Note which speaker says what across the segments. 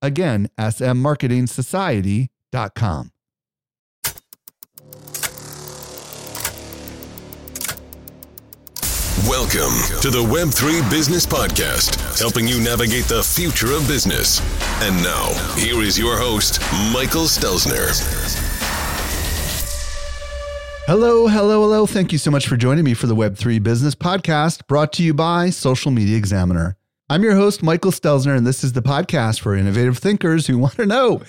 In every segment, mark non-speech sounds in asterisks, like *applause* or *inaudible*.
Speaker 1: Again, smmarketingsociety.com.
Speaker 2: Welcome to the Web3 Business Podcast, helping you navigate the future of business. And now, here is your host, Michael Stelzner.
Speaker 1: Hello, hello, hello. Thank you so much for joining me for the Web3 Business Podcast brought to you by Social Media Examiner. I'm your host, Michael Stelzner, and this is the podcast for innovative thinkers who want to know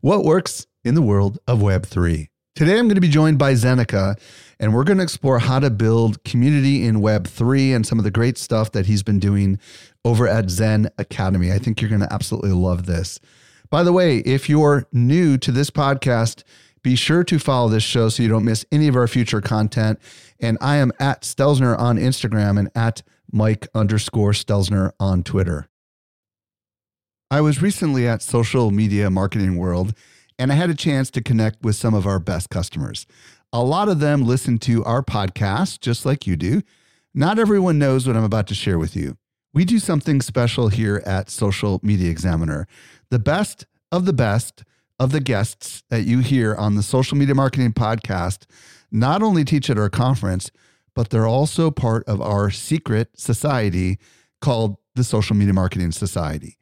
Speaker 1: what works in the world of Web3. Today, I'm going to be joined by Zeneca, and we're going to explore how to build community in Web3 and some of the great stuff that he's been doing over at Zen Academy. I think you're going to absolutely love this. By the way, if you're new to this podcast, be sure to follow this show so you don't miss any of our future content. And I am at Stelzner on Instagram and at Mike underscore Stelzner on Twitter. I was recently at Social Media Marketing World and I had a chance to connect with some of our best customers. A lot of them listen to our podcast just like you do. Not everyone knows what I'm about to share with you. We do something special here at Social Media Examiner. The best of the best of the guests that you hear on the Social Media Marketing Podcast not only teach at our conference, but they're also part of our secret society called the Social Media Marketing Society.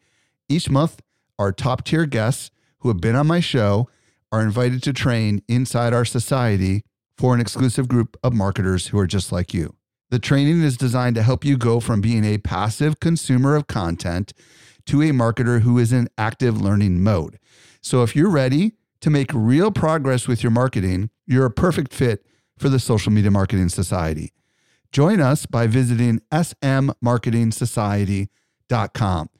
Speaker 1: Each month, our top tier guests who have been on my show are invited to train inside our society for an exclusive group of marketers who are just like you. The training is designed to help you go from being a passive consumer of content to a marketer who is in active learning mode. So if you're ready to make real progress with your marketing, you're a perfect fit for the Social Media Marketing Society. Join us by visiting smmarketingsociety.com.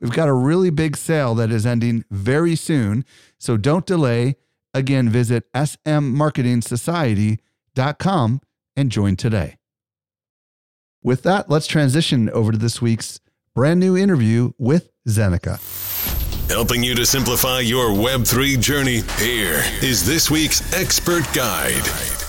Speaker 1: We've got a really big sale that is ending very soon, so don't delay. Again, visit smmarketingsociety.com and join today. With that, let's transition over to this week's brand new interview with Zeneca.
Speaker 2: Helping you to simplify your Web3 journey, here is this week's expert guide.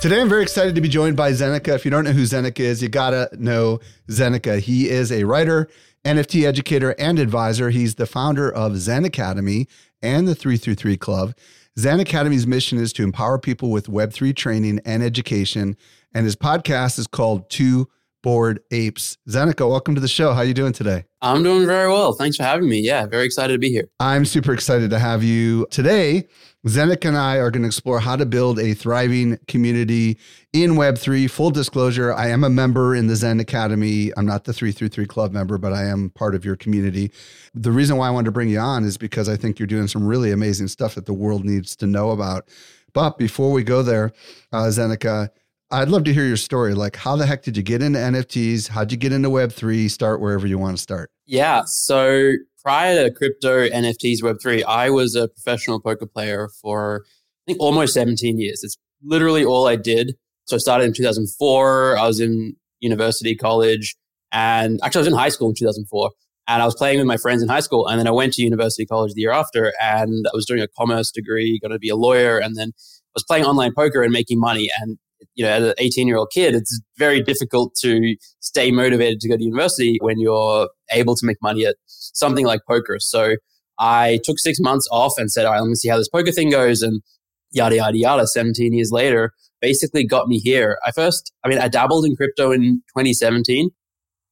Speaker 1: Today, I'm very excited to be joined by Zeneca. If you don't know who Zeneca is, you gotta know Zeneca. He is a writer, NFT educator, and advisor. He's the founder of ZenAcademy and the 333 Club. ZenAcademy's mission is to empower people with Web3 training and education, and his podcast is called Two Bored Apes. Zeneca, welcome to the show. How are you doing today?
Speaker 3: I'm doing very well. Thanks for having me. Yeah, very excited to be here.
Speaker 1: I'm super excited to have you today. Zeneca and I are going to explore how to build a thriving community in Web3. Full disclosure, I am a member in the ZenAcademy. I'm not the 333 Club member, but I am part of your community. The reason why I wanted to bring you on is because I think you're doing some really amazing stuff that the world needs to know about. But before we go there, uh, Zeneca, I'd love to hear your story. Like, how the heck did you get into NFTs? How'd you get into Web3? Start wherever you want to start.
Speaker 3: Yeah. So prior to crypto, NFTs, Web3, I was a professional poker player for, I think, almost 17 years. It's literally all I did. So I started in 2004. I was in university, college, and actually, I was in high school in 2004. And I was playing with my friends in high school. And then I went to university college the year after, and I was doing a commerce degree, going to be a lawyer. And then I was playing online poker and making money. And you know, as an 18 year old kid, it's very difficult to stay motivated to go to university when you're able to make money at something like poker. So I took six months off and said, all right, let me see how this poker thing goes. And yada, yada, yada, 17 years later, basically got me here. I first, I mean, I dabbled in crypto in 2017.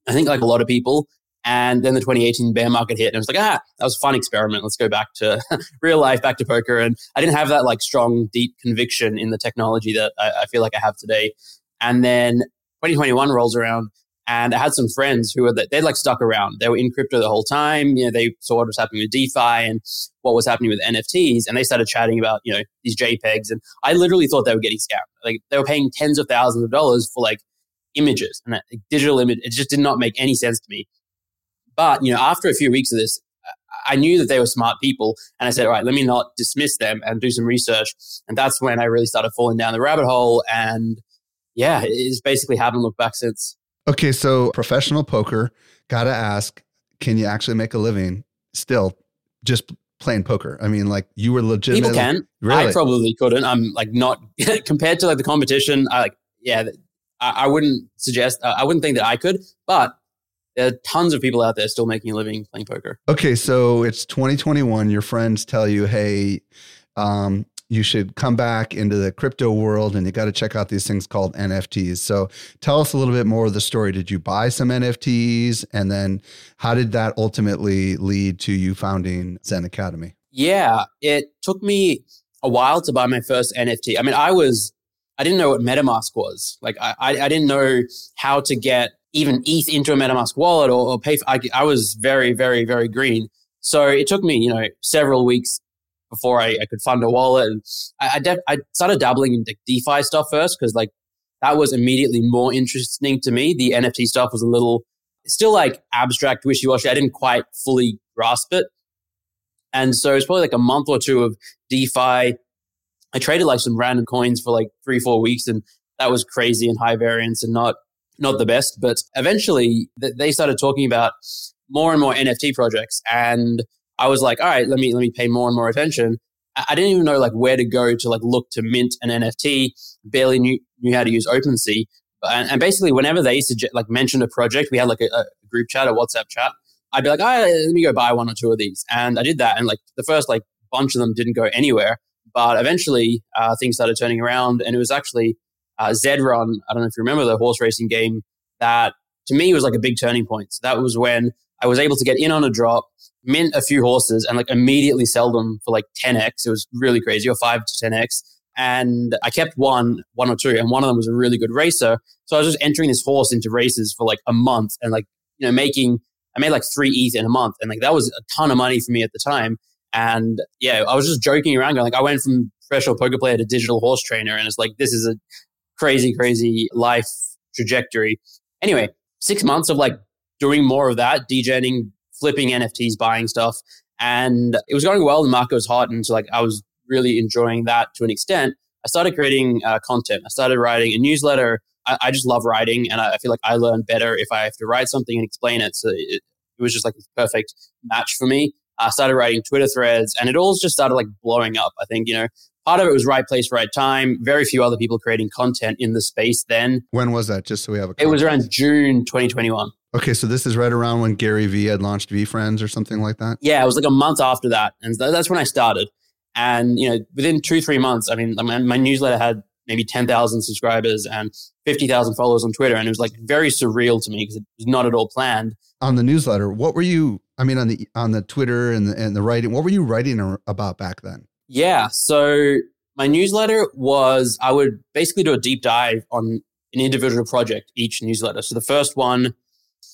Speaker 3: I think like a lot of people, and then the 2018 bear market hit, and I was like, ah, that was a fun experiment. Let's go back to *laughs* real life, back to poker. And I didn't have that like strong, deep conviction in the technology that I, I feel like I have today. And then 2021 rolls around, and I had some friends who were they like stuck around. They were in crypto the whole time. You know, they saw what was happening with DeFi and what was happening with NFTs, and they started chatting about you know these JPEGs. And I literally thought they were getting scammed. Like they were paying tens of thousands of dollars for like images and that like, digital image. It just did not make any sense to me. But, you know, after a few weeks of this, I knew that they were smart people. And I said, all right, let me not dismiss them and do some research. And that's when I really started falling down the rabbit hole. And yeah, it's basically haven't looked back since.
Speaker 1: Okay, so professional poker, gotta ask, can you actually make a living still just playing poker? I mean, like you were legitimate.
Speaker 3: People can.
Speaker 1: Really?
Speaker 3: I probably couldn't. I'm like not *laughs* compared to like the competition. I like, yeah, I, I wouldn't suggest, uh, I wouldn't think that I could, but there are tons of people out there still making a living playing poker.
Speaker 1: Okay, so it's 2021. Your friends tell you, hey, um, you should come back into the crypto world and you got to check out these things called NFTs. So tell us a little bit more of the story. Did you buy some NFTs? And then how did that ultimately lead to you founding ZenAcademy?
Speaker 3: Yeah, it took me a while to buy my first NFT. I mean, I was, I didn't know what MetaMask was. Like, I, I didn't know how to get even ETH into a MetaMask wallet or, or pay. For, I, I was very, very, very green. So it took me, you know, several weeks before I, I could fund a wallet. And I, I, def, I started dabbling in DeFi stuff first because like that was immediately more interesting to me. The NFT stuff was a little still like abstract, wishy washy. I didn't quite fully grasp it. And so it's probably like a month or two of DeFi. I traded like some random coins for like three, four weeks, and that was crazy and high variance and not not the best. But eventually, they started talking about more and more NFT projects, and I was like, all right, let me let me pay more and more attention. I didn't even know like where to go to like look to mint an NFT. Barely knew knew how to use OpenSea. And, and basically, whenever they suggest like mentioned a project, we had like a, a group chat, a WhatsApp chat. I'd be like, all right, let me go buy one or two of these. And I did that, and like the first like bunch of them didn't go anywhere. But eventually, uh, things started turning around, and it was actually uh, Zed Run. I don't know if you remember the horse racing game that to me was like a big turning point. So that was when I was able to get in on a drop, mint a few horses, and like immediately sell them for like 10x. It was really crazy, or five to 10x. And I kept one, one or two, and one of them was a really good racer. So I was just entering this horse into races for like a month and like, you know, making, I made like three ETH in a month. And like that was a ton of money for me at the time. And yeah, I was just joking around going like, I went from professional poker player to digital horse trainer. And it's like, this is a crazy, crazy life trajectory. Anyway, six months of like doing more of that, degening, flipping NFTs, buying stuff. And it was going well. The market was hot. And so like I was really enjoying that to an extent. I started creating uh, content. I started writing a newsletter. I, I just love writing. And I, I, feel like I learn better if I have to write something and explain it. So it, it was just like a perfect match for me. I started writing Twitter threads and it all just started like blowing up. I think, you know, part of it was right place, right time. Very few other people creating content in the space then.
Speaker 1: When was that? Just so we have a.
Speaker 3: Context. It was around June 2021.
Speaker 1: Okay, so this is right around when Gary Vee had launched VeeFriends or something like that.
Speaker 3: Yeah, it was like a month after that, and that's when I started. And you know, within two three months, I mean, my, my newsletter had maybe ten thousand subscribers and fifty thousand followers on Twitter, and it was like very surreal to me because it was not at all planned.
Speaker 1: On the newsletter, what were you? I mean, on the on the Twitter and the, and the writing, what were you writing about back then?
Speaker 3: Yeah, so my newsletter was I would basically do a deep dive on an individual project each newsletter. So the first one,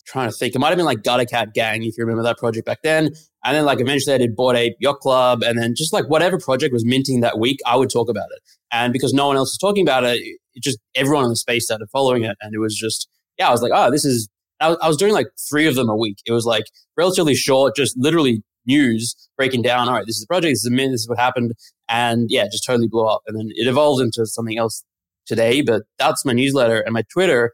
Speaker 3: trying to think, it might have been like Gutter Cat Gang, if you remember that project back then. And then like eventually I did Bored Ape Yacht Club. And then just like whatever project was minting that week, I would talk about it. And because no one else was talking about it, it just everyone in the space started following it. And it was just, yeah, I was like, oh, this is, I was, I was doing like three of them a week. It was like relatively short, just literally news breaking down, all right, this is the project, this is the this is what happened. And yeah, just totally blew up. And then it evolved into something else today. But that's my newsletter and my Twitter.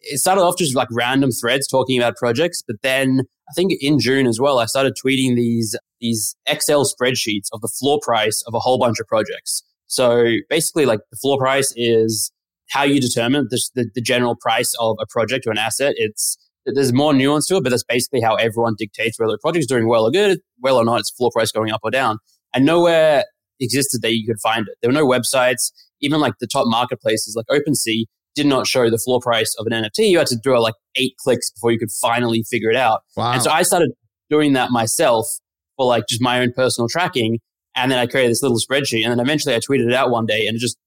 Speaker 3: It started off just like random threads talking about projects. But then I think in June as well, I started tweeting these, these Excel spreadsheets of the floor price of a whole bunch of projects. So basically, like the floor price is how you determine the, the, the general price of a project or an asset. It's there's more nuance to it, but that's basically how everyone dictates whether a project's doing well or good, well or not, it's floor price going up or down. And nowhere existed that you could find it. There were no websites, even like the top marketplaces like OpenSea did not show the floor price of an NFT. You had to do like eight clicks before you could finally figure it out. Wow. And so I started doing that myself for like just my own personal tracking. And then I created this little spreadsheet. And then eventually I tweeted it out one day and it just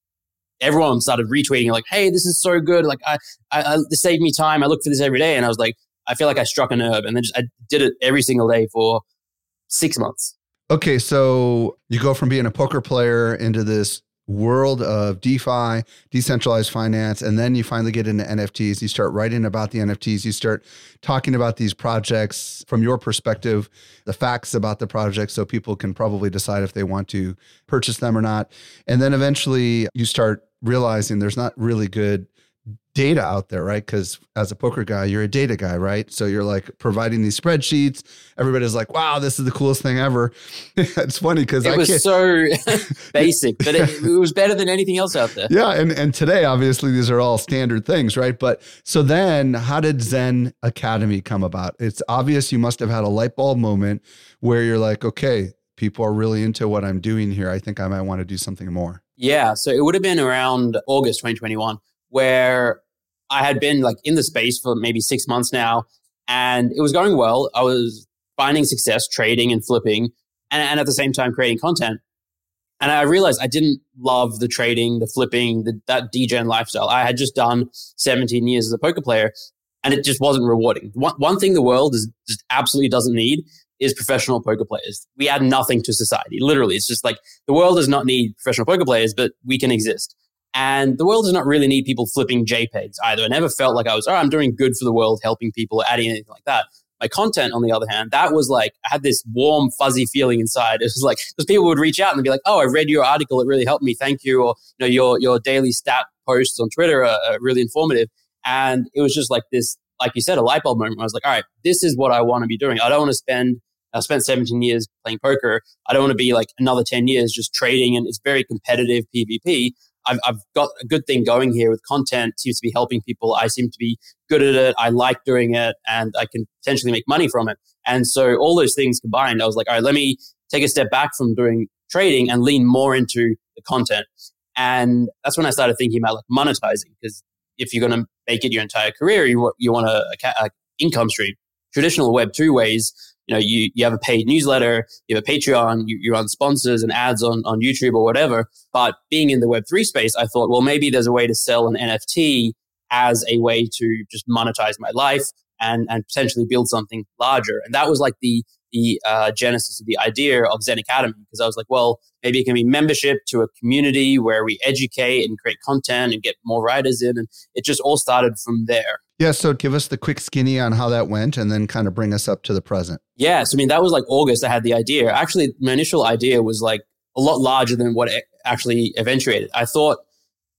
Speaker 3: everyone started retweeting like, "Hey, this is so good! Like, I, I, I, this saved me time. I look for this every day." And I was like, I feel like I struck a nerve, and then just I did it every single day for six months.
Speaker 1: Okay, so you go from being a poker player into this world of DeFi, decentralized finance, and then you finally get into NFTs. You start writing about the NFTs. You start talking about these projects from your perspective, the facts about the project, so people can probably decide if they want to purchase them or not. And then eventually you start realizing there's not really good data out there, right? Because as a poker guy, you're a data guy, right? So you're like providing these spreadsheets. Everybody's like, "Wow, this is the coolest thing ever." *laughs* it's funny because
Speaker 3: it
Speaker 1: I
Speaker 3: was
Speaker 1: can't.
Speaker 3: so *laughs* basic, but it, it was better than anything else out there.
Speaker 1: yeah, and and today obviously these are all standard things, right? But so then, how did Zen Academy come about? It's obvious you must have had a light bulb moment where you're like, "Okay, people are really into what I'm doing here. I think I might want to do something more."
Speaker 3: Yeah, so it would have been around August 2021 where I had been like in the space for maybe six months now, and it was going well. I was finding success trading and flipping, and, and at the same time creating content. And I realized I didn't love the trading, the flipping, the, that degen lifestyle. I had just done 17 years as a poker player, and it just wasn't rewarding. One, one thing the world is just absolutely doesn't need is professional poker players. We add nothing to society. Literally, it's just like the world does not need professional poker players, but we can exist. And the world does not really need people flipping JPEGs either. I never felt like I was, oh, I'm doing good for the world, helping people, or adding anything like that. My content, on the other hand, that was like, I had this warm, fuzzy feeling inside. *laughs* It was like, because people would reach out and be like, oh, I read your article. It really helped me. Thank you. Or, you know, your, your daily stat posts on Twitter are, are really informative. And it was just like this, like you said, a light bulb moment. I was like, all right, this is what I want to be doing. I don't want to spend I spent 17 years playing poker. I don't want to be like another 10 years just trading and it's very competitive PvP. I've, I've got a good thing going here with content, seems to be helping people. I seem to be good at it. I like doing it and I can potentially make money from it. And so all those things combined, I was like, all right, let me take a step back from doing trading and lean more into the content. And that's when I started thinking about like monetizing because if you're going to make it your entire career, you, you want a, a, a income stream. Traditional Web 2 ways you know, you, you have a paid newsletter, you have a Patreon, you, you run sponsors and ads on, on YouTube or whatever. But being in the Web3 space, I thought, well, maybe there's a way to sell an NFT as a way to just monetize my life and, and potentially build something larger. And that was like the, the uh, genesis of the idea of ZenAcademy because I was like, well, maybe it can be membership to a community where we educate and create content and get more writers in. And it just all started from there.
Speaker 1: Yeah. So give us the quick skinny on how that went and then kind of bring us up to the present.
Speaker 3: Yes, I mean, that was like August. I had the idea. Actually, my initial idea was like a lot larger than what actually eventuated. I thought,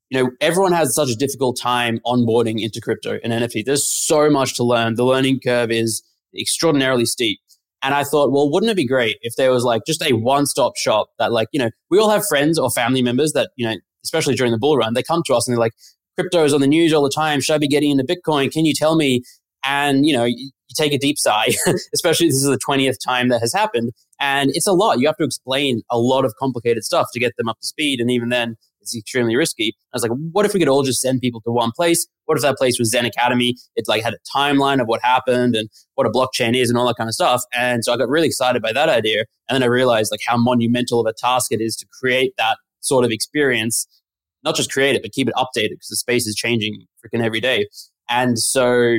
Speaker 3: you know, everyone has such a difficult time onboarding into crypto and NFT. There's so much to learn. The learning curve is extraordinarily steep. And I thought, well, wouldn't it be great if there was like just a one stop shop that, like, you know, we all have friends or family members that, you know, especially during the bull run, they come to us and they're like, crypto is on the news all the time. Should I be getting into Bitcoin? Can you tell me? And, you know, you, take a deep sigh, *laughs* especially this is the 20th time that has happened. And it's a lot. You have to explain a lot of complicated stuff to get them up to speed. And even then, it's extremely risky. I was like, what if we could all just send people to one place? What if that place was ZenAcademy? It like had a timeline of what happened and what a blockchain is and all that kind of stuff. And so I got really excited by that idea. And then I realized like how monumental of a task it is to create that sort of experience not just create it, but keep it updated because the space is changing freaking every day. And so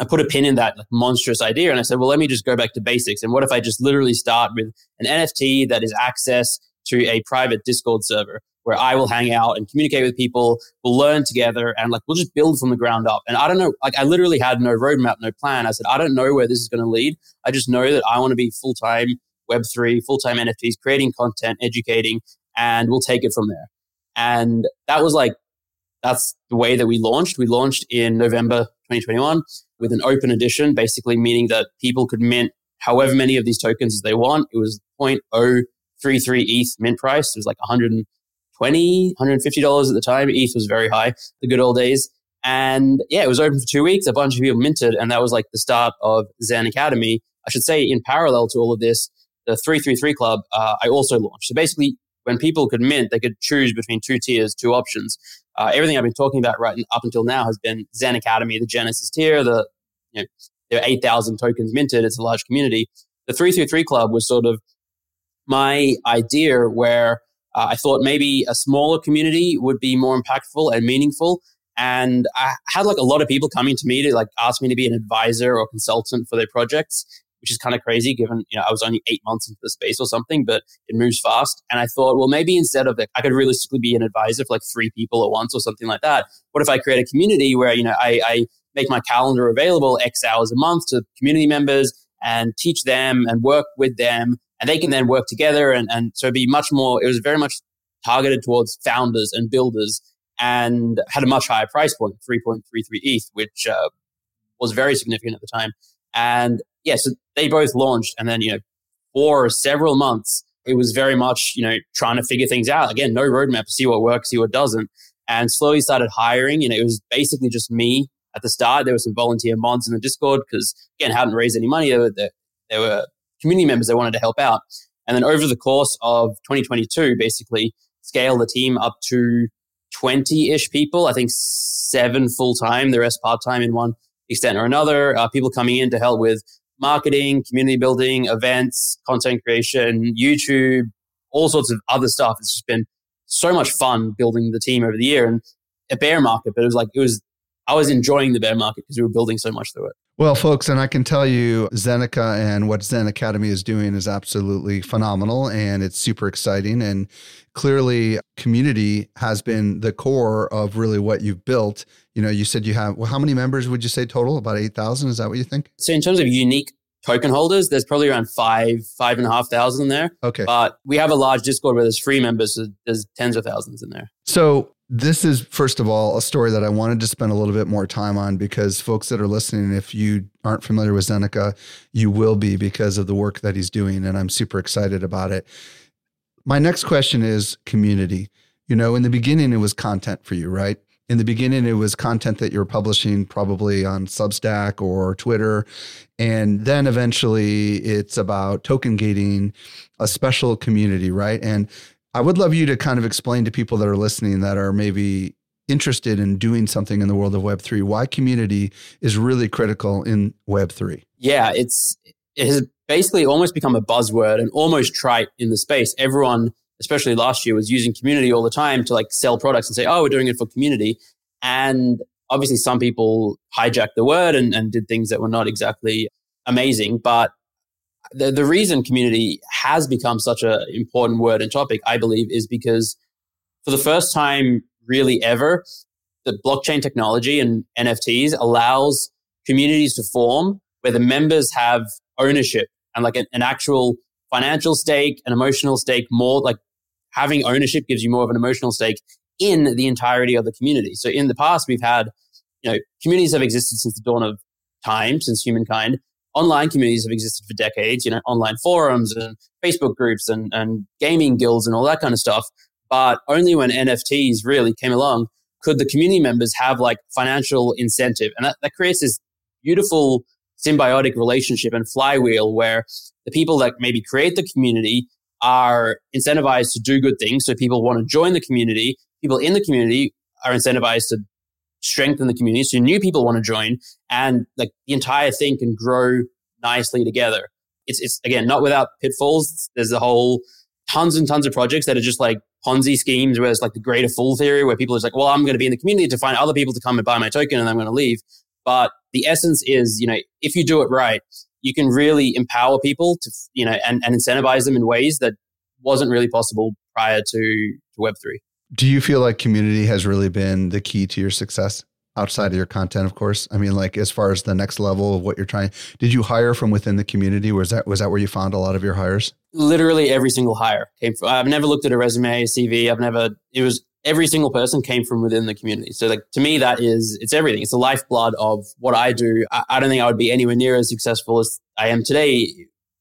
Speaker 3: I put a pin in that like, monstrous idea and I said, well, let me just go back to basics. And what if I just literally start with an NFT that is access to a private Discord server where I will hang out and communicate with people, we'll learn together and like we'll just build from the ground up. And I don't know, like I literally had no roadmap, no plan. I said, I don't know where this is going to lead. I just know that I want to be full time Web3, full time NFTs, creating content, educating, and we'll take it from there. And that was like, that's the way that we launched. We launched in November 2021 with an open edition, basically meaning that people could mint however many of these tokens as they want. It was 0.033 ETH mint price. It was like 120, 150 dollars at the time. ETH was very high, the good old days. And yeah, it was open for two weeks. A bunch of people minted, and that was like the start of ZenAcademy. I should say, in parallel to all of this, the 333 Club uh, I also launched. So basically, when people could mint, they could choose between two tiers, two options. Uh, everything I've been talking about right up until now has been ZenAcademy, the Genesis tier. The you know, there are eight thousand tokens minted. It's a large community. The three three three club was sort of my idea where uh, I thought maybe a smaller community would be more impactful and meaningful. And I had like a lot of people coming to me to like ask me to be an advisor or consultant for their projects. Which is kind of crazy given, you know, I was only eight months into the space or something, but it moves fast. And I thought, well, maybe instead of like, I could realistically be an advisor for like three people at once or something like that. What if I create a community where, you know, I, I make my calendar available X hours a month to community members and teach them and work with them and they can then work together. And, and so be much more, it was very much targeted towards founders and builders and had a much higher price point, 3.33 ETH, which uh, was very significant at the time. And yeah, so they both launched. And then, you know, for several months, it was very much, you know, trying to figure things out. Again, no roadmap, see what works, see what doesn't. And slowly started hiring. You know, it was basically just me at the start. There were some volunteer mods in the Discord because, again, hadn't raised any money. There were, there were community members that wanted to help out. And then over the course of 2022, basically scale the team up to 20 ish people. I think seven full time, the rest part time in one extent or another. Uh, people coming in to help with marketing, community building, events, content creation, YouTube, all sorts of other stuff. It's just been so much fun building the team over the year and a bear market, but it was like, it was, I was enjoying the bear market because we were building so much through it.
Speaker 1: Well, folks, and I can tell you, Zeneca and what ZenAcademy is doing is absolutely phenomenal and it's super exciting. And clearly, community has been the core of really what you've built. You know, you said you have, well, how many members would you say total? About 8,000? Is that what you think?
Speaker 3: So, in terms of unique token holders, there's probably around five, five and a half thousand there.
Speaker 1: Okay.
Speaker 3: But we have a large Discord where there's free members, so there's tens of thousands in there.
Speaker 1: So, this is, first of all, a story that I wanted to spend a little bit more time on because folks that are listening, if you aren't familiar with Zeneca, you will be because of the work that he's doing. And I'm super excited about it. My next question is community. You know, in the beginning, it was content for you, right? In the beginning, it was content that you're publishing probably on Substack or Twitter. And then eventually it's about token gating a special community, right? And I would love you to kind of explain to people that are listening that are maybe interested in doing something in the world of Web3 why community is really critical in Web3.
Speaker 3: Yeah, it's it has basically almost become a buzzword and almost trite in the space. Everyone, especially last year, was using community all the time to like sell products and say, "Oh, we're doing it for community." And obviously, some people hijacked the word and, and did things that were not exactly amazing. But the, the reason community has become such an important word and topic, I believe, is because for the first time, really ever, the blockchain technology and NFTs allows communities to form where the members have ownership and like an, an actual financial stake, an emotional stake, more like having ownership gives you more of an emotional stake in the entirety of the community. So in the past, we've had, you know, communities have existed since the dawn of time, since humankind, online communities have existed for decades, you know, online forums and Facebook groups and, and gaming guilds and all that kind of stuff. But only when NFTs really came along could the community members have like financial incentive. And that, that creates this beautiful symbiotic relationship and flywheel where the people that maybe create the community are incentivized to do good things. So people want to join the community. People in the community are incentivized to strengthen the community. So new people want to join and like the entire thing can grow nicely together. It's, it's again, not without pitfalls. There's a whole tons and tons of projects that are just like Ponzi schemes where it's like the greater fool theory where people are like, well, I'm going to be in the community to find other people to come and buy my token and I'm going to leave. But the essence is, you know, if you do it right, you can really empower people to, you know, and, and incentivize them in ways that wasn't really possible prior to, to Web3.
Speaker 1: Do you feel like community has really been the key to your success outside of your content, of course? I mean, like as far as the next level of what you're trying, did you hire from within the community? Was that was that where you found a lot of your hires?
Speaker 3: Literally every single hire came from. I've never looked at a resume, a CV. I've never. It was every single person came from within the community. So, like to me, that is it's everything. It's the lifeblood of what I do. I, I don't think I would be anywhere near as successful as I am today,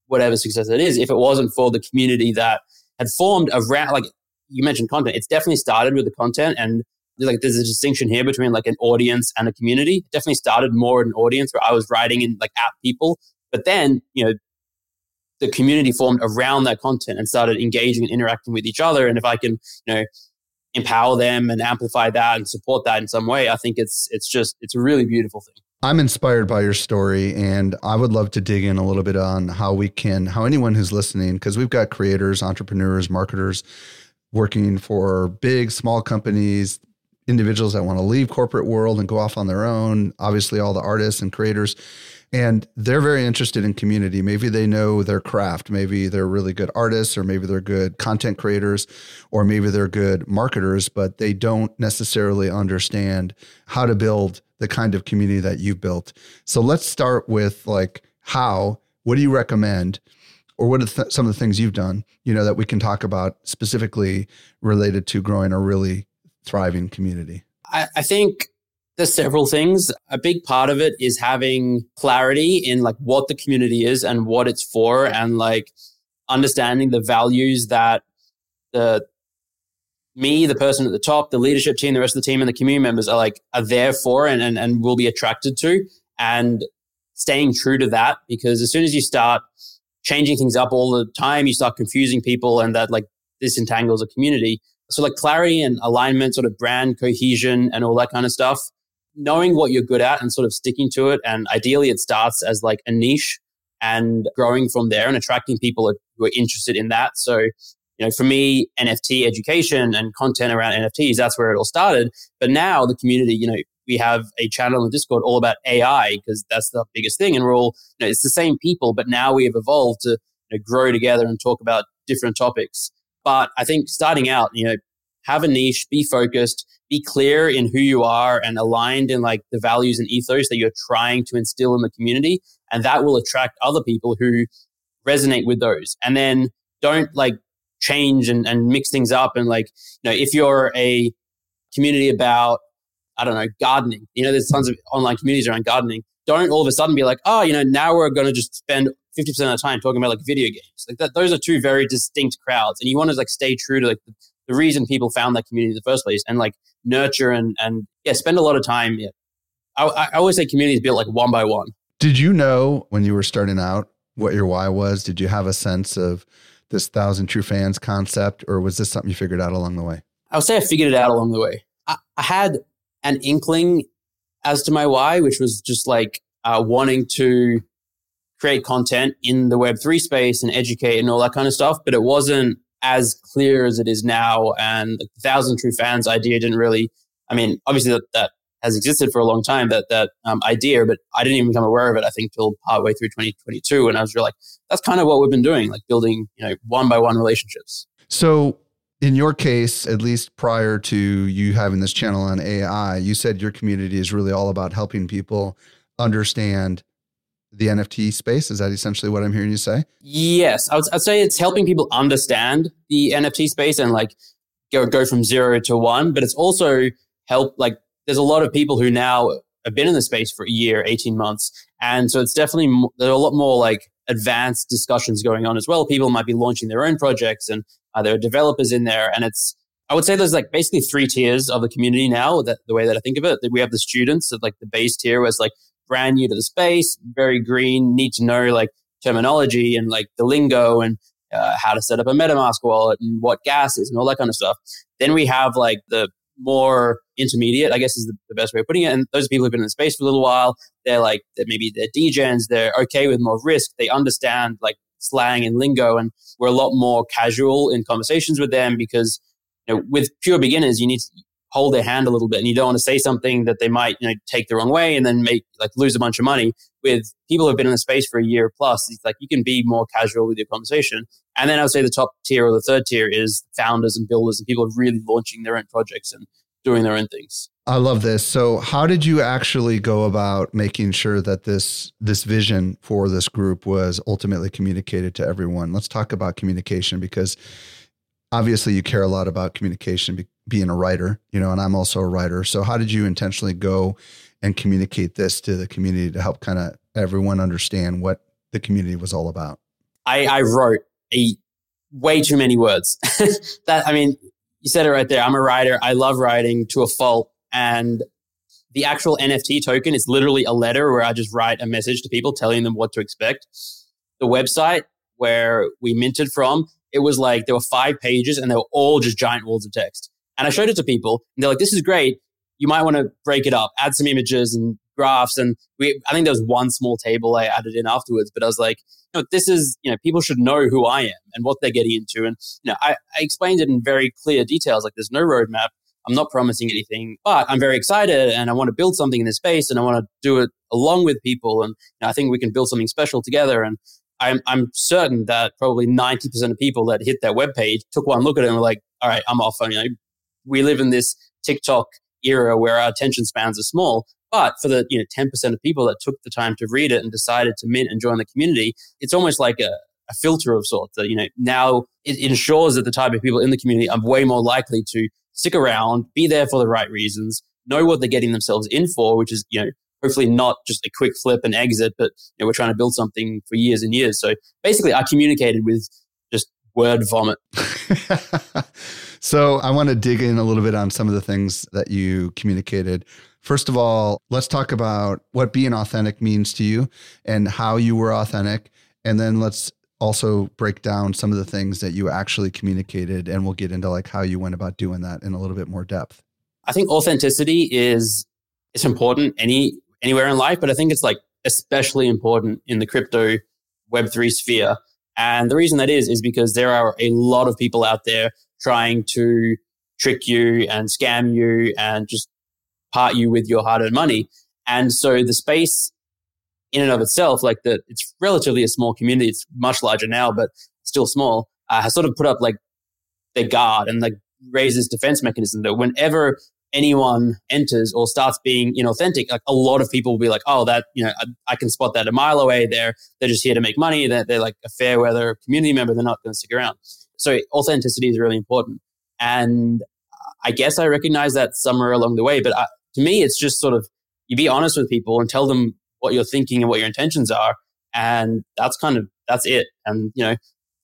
Speaker 3: whatever success it is, if it wasn't for the community that had formed around like you mentioned content. It's definitely started with the content and like there's a distinction here between like an audience and a community. It definitely started more at an audience where I was writing in like at people, but then, you know, the community formed around that content and started engaging and interacting with each other. And if I can, you know, empower them and amplify that and support that in some way, I think it's it's just it's a really beautiful thing.
Speaker 1: I'm inspired by your story, and I would love to dig in a little bit on how we can, how anyone who's listening, because we've got creators, entrepreneurs, marketers working for big, small companies, individuals that want to leave corporate world and go off on their own, obviously all the artists and creators. And they're very interested in community. Maybe they know their craft. Maybe they're really good artists, or maybe they're good content creators, or maybe they're good marketers, but they don't necessarily understand how to build the kind of community that you've built. So let's start with like how, what do you recommend? Or what are th- some of the things you've done, you know, that we can talk about specifically related to growing a really thriving community?
Speaker 3: I, I think there's several things. A big part of it is having clarity in like what the community is and what it's for and like understanding the values that the me, the person at the top, the leadership team, the rest of the team and the community members are like are there for and, and, and will be attracted to and staying true to that because as soon as you start changing things up all the time, you start confusing people and that like disentangles a community. So like clarity and alignment, sort of brand cohesion and all that kind of stuff knowing what you're good at and sort of sticking to it. And ideally, it starts as like a niche and growing from there and attracting people who are interested in that. So, you know, for me, NFT education and content around NFTs, that's where it all started. But now the community, you know, we have a channel in Discord all about AI because that's the biggest thing. And we're all, you know, it's the same people, but now we have evolved to you know, grow together and talk about different topics. But I think starting out, you know, have a niche, be focused, be clear in who you are and aligned in like the values and ethos that you're trying to instill in the community. And that will attract other people who resonate with those. And then don't like change and, and mix things up. And like, you know, if you're a community about, I don't know, gardening, you know, there's tons of online communities around gardening. Don't all of a sudden be like, oh, you know, now we're going to just spend 50% of the time talking about like video games. Like that, those are two very distinct crowds. And you want to like stay true to like the, the reason people found that community in the first place and like nurture and and yeah, spend a lot of time. Yeah. I, I always say community is built like one by one.
Speaker 1: Did you know when you were starting out what your why was? Did you have a sense of this thousand true fans concept, or was this something you figured out along the way?
Speaker 3: I would say I figured it out along the way. I, I had an inkling as to my why, which was just like uh, wanting to create content in the Web3 space and educate and all that kind of stuff. But it wasn't as clear as it is now. And the thousand true fans idea didn't really, I mean, obviously that, that has existed for a long time, that, that um, idea, but I didn't even become aware of it, I think, till partway through 2022. And I was really like, that's kind of what we've been doing, like building, you know, one by one relationships.
Speaker 1: So in your case, at least prior to you having this channel on AI, you said your community is really all about helping people understand the NFT space. Is that essentially what I'm hearing you say?
Speaker 3: Yes, I would, I'd say it's helping people understand the NFT space and like go go from zero to one. But it's also help like there's a lot of people who now have been in the space for a year, 18 months, and so it's definitely there are a lot more like advanced discussions going on as well. People might be launching their own projects, and uh, there are developers in there, and it's I would say there's like basically three tiers of the community now. That the way that I think of it, that we have the students at like the base tier, where it's like brand new to the space, very green, need to know like terminology and like the lingo and uh, how to set up a MetaMask wallet and what gas is and all that kind of stuff. Then we have like the more intermediate, I guess is the, the best way of putting it. And those people who've been in the space for a little while, they're like, they're maybe they're degens, they're okay with more risk. They understand like slang and lingo. And we're a lot more casual in conversations with them because you know, with pure beginners, you need to, hold their hand a little bit and you don't want to say something that they might you know take the wrong way and then make like lose a bunch of money with people who've been in the space for a year plus. It's like you can be more casual with your conversation. And then i would say the top tier or the third tier is founders and builders and people are really launching their own projects and doing their own things.
Speaker 1: I love this. So how did you actually go about making sure that this this vision for this group was ultimately communicated to everyone? Let's talk about communication because obviously you care a lot about communication being a writer, you know, and I'm also a writer. So how did you intentionally go and communicate this to the community to help kind of everyone understand what the community was all about?
Speaker 3: I, I wrote a way too many words. *laughs* that I mean, you said it right there. I'm a writer. I love writing to a fault. And the actual NFT token is literally a letter where I just write a message to people telling them what to expect. The website where we minted from it was like there were five pages and they were all just giant walls of text. And I showed it to people and they're like, this is great. You might want to break it up, add some images and graphs. And we, I think there was one small table I added in afterwards, but I was like, you know, this is, you know, people should know who I am and what they're getting into. And, you know, I, I explained it in very clear details. Like there's no roadmap. I'm not promising anything, but I'm very excited and I want to build something in this space and I want to do it along with people. And you know, I think we can build something special together. And I'm, I'm certain that probably 90% of people that hit that webpage took one look at it and were like, all right, I'm off. I mean, we live in this TikTok era where our attention spans are small. But for the you know 10% of people that took the time to read it and decided to mint and join the community, it's almost like a, a filter of sorts that, you know, now it ensures that the type of people in the community are way more likely to stick around, be there for the right reasons, know what they're getting themselves in for, which is, you know, hopefully not just a quick flip and exit, but you know, we're trying to build something for years and years. So basically, I communicated with just word vomit. *laughs*
Speaker 1: so I want to dig in a little bit on some of the things that you communicated. First of all, let's talk about what being authentic means to you and how you were authentic. And then let's also break down some of the things that you actually communicated and we'll get into like how you went about doing that in a little bit more depth.
Speaker 3: I think authenticity is it's important any anywhere in life, but I think it's like especially important in the crypto Web3 sphere. And the reason that is, is because there are a lot of people out there trying to trick you and scam you and just part you with your hard earned money. And so the space in and of itself, like the, it's relatively a small community. It's much larger now, but still small, uh, has sort of put up like their guard and like raises defense mechanism that whenever anyone enters or starts being inauthentic, like a lot of people will be like, oh, that, you know, I, I can spot that a mile away. They're, they're just here to make money. They're, they're like a fair weather community member. They're not going to stick around. So authenticity is really important. And I guess I recognize that somewhere along the way, but I, to me, it's just sort of, you be honest with people and tell them what you're thinking and what your intentions are. And that's kind of, that's it. And, you know,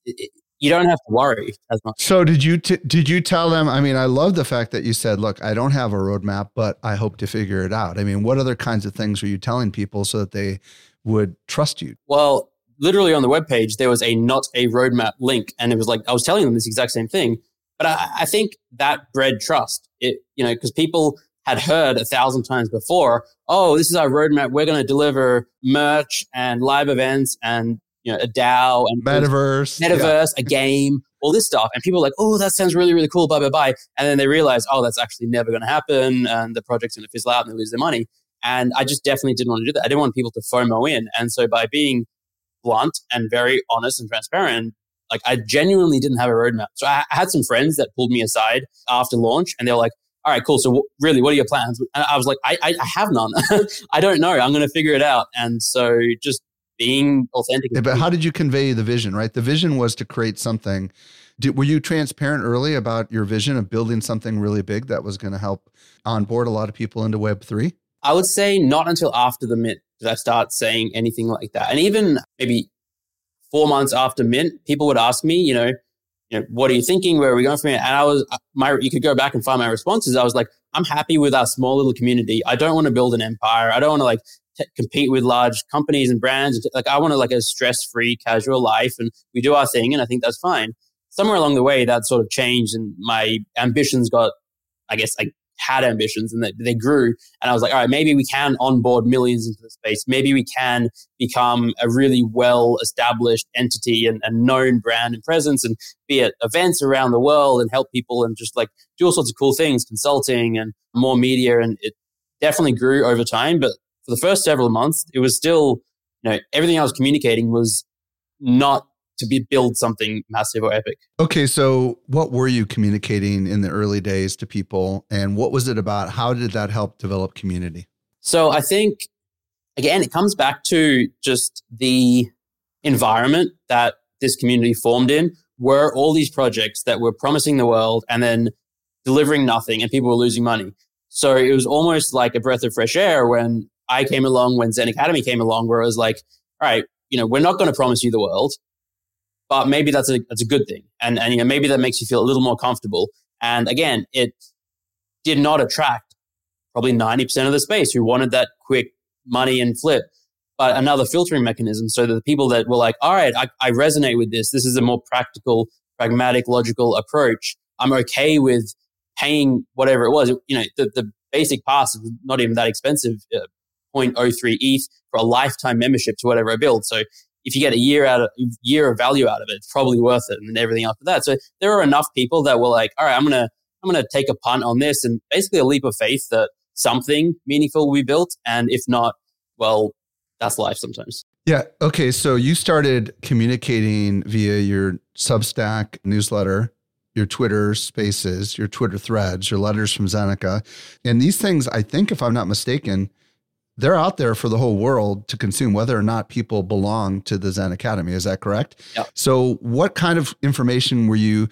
Speaker 3: it, you don't have to worry as much.
Speaker 1: So did you t- did you tell them? I mean, I love the fact that you said, "Look, I don't have a roadmap, but I hope to figure it out." I mean, what other kinds of things were you telling people so that they would trust you?
Speaker 3: Well, literally on the webpage, there was a not a roadmap link, and it was like I was telling them this exact same thing. But I, I think that bred trust. It you know because people had heard a thousand times before. Oh, this is our roadmap. We're going to deliver merch and live events and you know, a DAO and
Speaker 1: metaverse,
Speaker 3: metaverse, yeah. a game, all this stuff. And people are like, oh, that sounds really, really cool, bye, bye, bye. And then they realize, oh, that's actually never going to happen. And the project's going to fizzle out and they lose their money. And I just definitely didn't want to do that. I didn't want people to FOMO in. And so by being blunt and very honest and transparent, like I genuinely didn't have a roadmap. So I, had some friends that pulled me aside after launch and they were like, all right, cool. So w- really, what are your plans? And I was like, I, I, I have none. *laughs* I don't know. I'm going to figure it out. And so just being authentic.
Speaker 1: Yeah, but how did you convey the vision, right? The vision was to create something. Did, were you transparent early about your vision of building something really big that was going to help onboard a lot of people into Web3?
Speaker 3: I would say not until after the mint did I start saying anything like that. And even maybe four months after mint, people would ask me, you know, you know, what are you thinking? Where are we going from here? And I was, uh, my, you could go back and find my responses. I was like, I'm happy with our small little community. I don't want to build an empire. I don't want to like t- compete with large companies and brands. Like I want to like a stress free, casual life, and we do our thing, and I think that's fine. Somewhere along the way, that sort of changed, and my ambitions got, I guess, I had ambitions, and they, they grew. And I was like, all right, maybe we can onboard millions into the space. Maybe we can become a really well established entity and, and known brand and presence, and be at events around the world and help people, and just like do all sorts of cool things, consulting and more media, and it definitely grew over time. But for the first several months, it was still, you know, everything I was communicating was not to be build something massive or epic.
Speaker 1: Okay, so what were you communicating in the early days to people and what was it about? How did that help develop community?
Speaker 3: So I think again it comes back to just the environment that this community formed in were all these projects that were promising the world and then delivering nothing and people were losing money. So it was almost like a breath of fresh air when I came along when ZenAcademy came along, where it was like, all right, you know, we're not going to promise you the world, but maybe that's a that's a good thing, and and you know maybe that makes you feel a little more comfortable. And again, it did not attract probably ninety percent of the space who wanted that quick money and flip, but another filtering mechanism so that the people that were like, all right, I, I resonate with this. This is a more practical, pragmatic, logical approach. I'm okay with paying whatever it was. You know, the, the basic pass is not even that expensive. Uh, 0.03 ETH for a lifetime membership to whatever I build. So if you get a year out of year of value out of it, it's probably worth it, and everything after that. So there are enough people that were like, all right, I'm gonna I'm to take a punt on this and basically a leap of faith that something meaningful will be built. And if not, well, that's life sometimes.
Speaker 1: Yeah. Okay. So you started communicating via your Substack newsletter, your Twitter spaces, your Twitter threads, your letters from Zeneca. And these things, I think, if I'm not mistaken, they're out there for the whole world to consume, whether or not people belong to the ZenAcademy. Is that correct?
Speaker 3: Yeah.
Speaker 1: So, what kind of information were you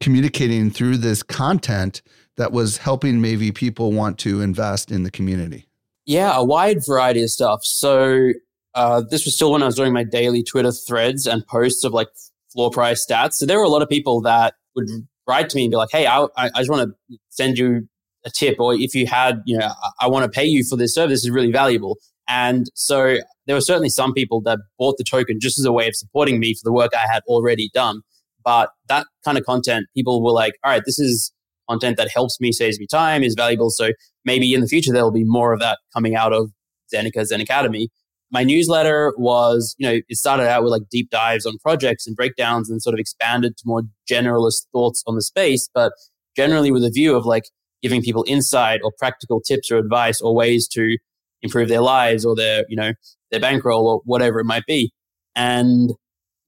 Speaker 1: communicating through this content that was helping maybe people want to invest in the community?
Speaker 3: Yeah, a wide variety of stuff. So, uh, this was still when I was doing my daily Twitter threads and posts of like floor price stats. So, there were a lot of people that would write to me and be like, hey, I, I just want to send you a tip or if you had, you know, I, I want to pay you for this service is really valuable. And so there were certainly some people that bought the token just as a way of supporting me for the work I had already done. But that kind of content, people were like, all right, this is content that helps me, saves me time, is valuable. So maybe in the future, there'll be more of that coming out of Zeneca ZenAcademy. My newsletter was, you know, it started out with like deep dives on projects and breakdowns and sort of expanded to more generalist thoughts on the space, but generally with a view of like, giving people insight or practical tips or advice or ways to improve their lives or their, you know, their bankroll or whatever it might be. And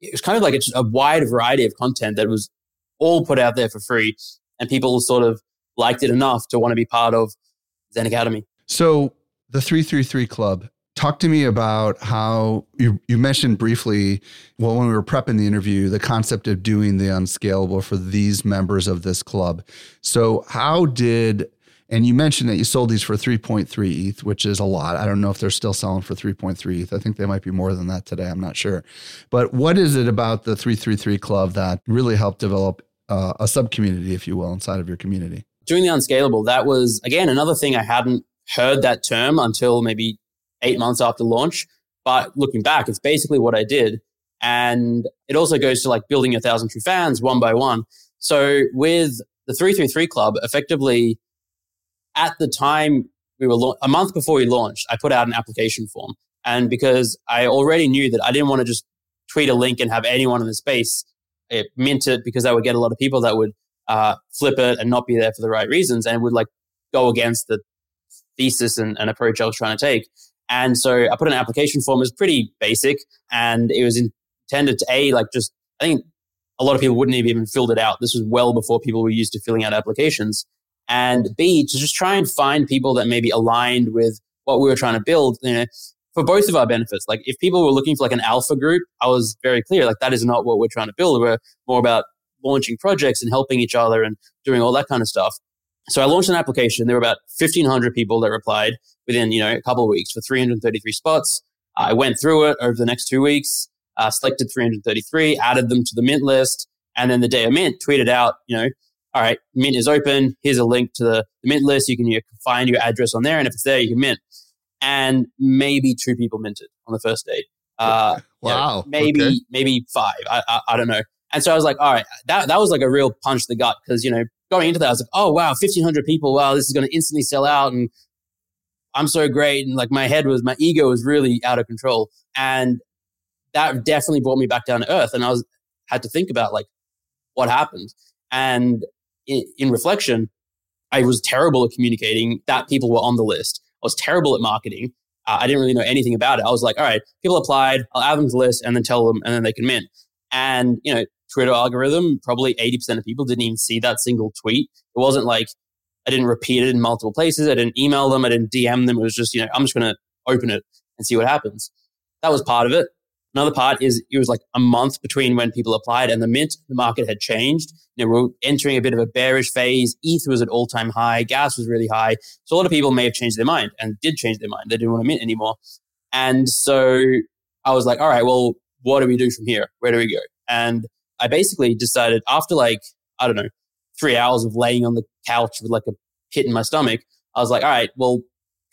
Speaker 3: it was kind of like a, a wide variety of content that was all put out there for free. And people sort of liked it enough to want to be part of ZenAcademy.
Speaker 1: So the 333 Club, Talk to me about how you, you mentioned briefly, well, when we were prepping the interview, the concept of doing the unscalable for these members of this club. So, how did, and you mentioned that you sold these for 3.3 ETH, which is a lot. I don't know if they're still selling for 3.3 ETH. I think they might be more than that today. I'm not sure. But what is it about the 333 Club that really helped develop uh, a sub community, if you will, inside of your community?
Speaker 3: Doing the unscalable, that was, again, another thing I hadn't heard that term until maybe eight months after launch. But looking back, it's basically what I did. And it also goes to like building a thousand true fans one by one. So with the 333 Club, effectively at the time we were la- a month before we launched, I put out an application form. And because I already knew that I didn't want to just tweet a link and have anyone in the space it mint it because I would get a lot of people that would uh, flip it and not be there for the right reasons and would like go against the thesis and, and approach I was trying to take. And so I put an application form. It was pretty basic and it was intended to A, like just, I think a lot of people wouldn't have even filled it out. This was well before people were used to filling out applications. And B, to just try and find people that maybe aligned with what we were trying to build, you know, for both of our benefits. Like if people were looking for like an alpha group, I was very clear, like that is not what we're trying to build. We're more about launching projects and helping each other and doing all that kind of stuff. So I launched an application. There were about 1,500 people that replied within, you know, a couple of weeks for 333 spots. I went through it over the next two weeks, uh, selected 333, added them to the Mint list. And then the day of Mint tweeted out, you know, all right, Mint is open. Here's a link to the, the Mint list. You can you find your address on there. And if it's there, you can Mint. And maybe two people minted on the first day.
Speaker 1: Uh, wow.
Speaker 3: maybe, okay. maybe five. I, I, I don't know. And so I was like, all right, that, that was like a real punch to the gut because, you know, going into that, I was like, oh, wow, 1,500 people. Wow, this is going to instantly sell out. And I'm so great. And like my head was, my ego was really out of control. And that definitely brought me back down to earth. And I was, had to think about like what happened. And in, in reflection, I was terrible at communicating that people were on the list. I was terrible at marketing. Uh, I didn't really know anything about it. I was like, all right, people applied, I'll add them to the list and then tell them, and then they can mint. And, you know, Twitter algorithm, probably 80% of people didn't even see that single tweet. It wasn't like I didn't repeat it in multiple places. I didn't email them. I didn't DM them. It was just, you know, I'm just going to open it and see what happens. That was part of it. Another part is it was like a month between when people applied and the mint, the market had changed. You know, we're entering a bit of a bearish phase. ETH was at all time high. Gas was really high. So a lot of people may have changed their mind and did change their mind. They didn't want to mint anymore. And so I was like, all right, well, what do we do from here? Where do we go? And I basically decided after like, I don't know, three hours of laying on the couch with like a pit in my stomach, I was like, all right, well,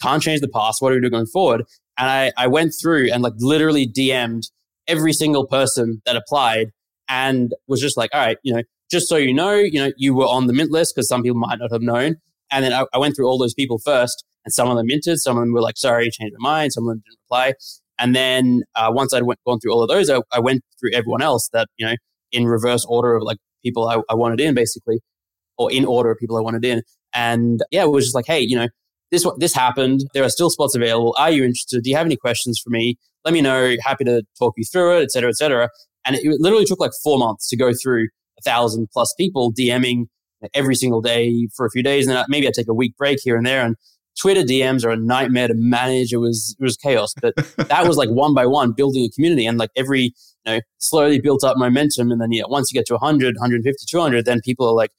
Speaker 3: can't change the past. What do we do going forward? And I, I went through and like literally DM'd every single person that applied and was just like, all right, you know, just so you know, you know, you were on the mint list because some people might not have known. And then I, I, went through all those people first and some of them minted, some of them were like, sorry, changed my mind. Some of them didn't reply. And then uh, once I'd went, gone through all of those, I, I went through everyone else that, you know, in reverse order of like people I, I wanted in basically. or in order of people I wanted in. And yeah, it was just like, hey, you know, this this happened. There are still spots available. Are you interested? Do you have any questions for me? Let me know. Happy to talk you through it, et cetera, et cetera. And it literally took like four months to go through a thousand plus people DMing every single day for a few days. And then maybe I take a week break here and there. And Twitter DMs are a nightmare to manage. It was it was chaos. But *laughs* that was like one by one building a community and like every know slowly built up momentum. And then yeah, once you get to 100, 150, 200, then people are like,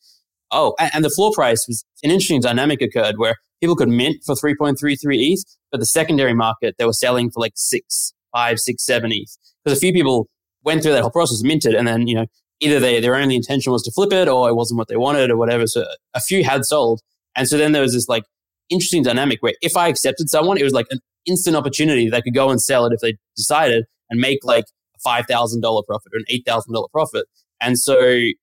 Speaker 3: oh, and, and the floor price was an interesting dynamic occurred where people could mint for 3.33 ETH, but the secondary market they were selling for like six, five, six, seven ETH. Because a few people went through that whole process, minted, and then you know either they their only intention was to flip it or it wasn't what they wanted or whatever. So a few had sold, and so then there was this like interesting dynamic where if I accepted someone, it was like an instant opportunity they could go and sell it if they decided and make like a five thousand dollar profit or an eight thousand dollar profit. And so it,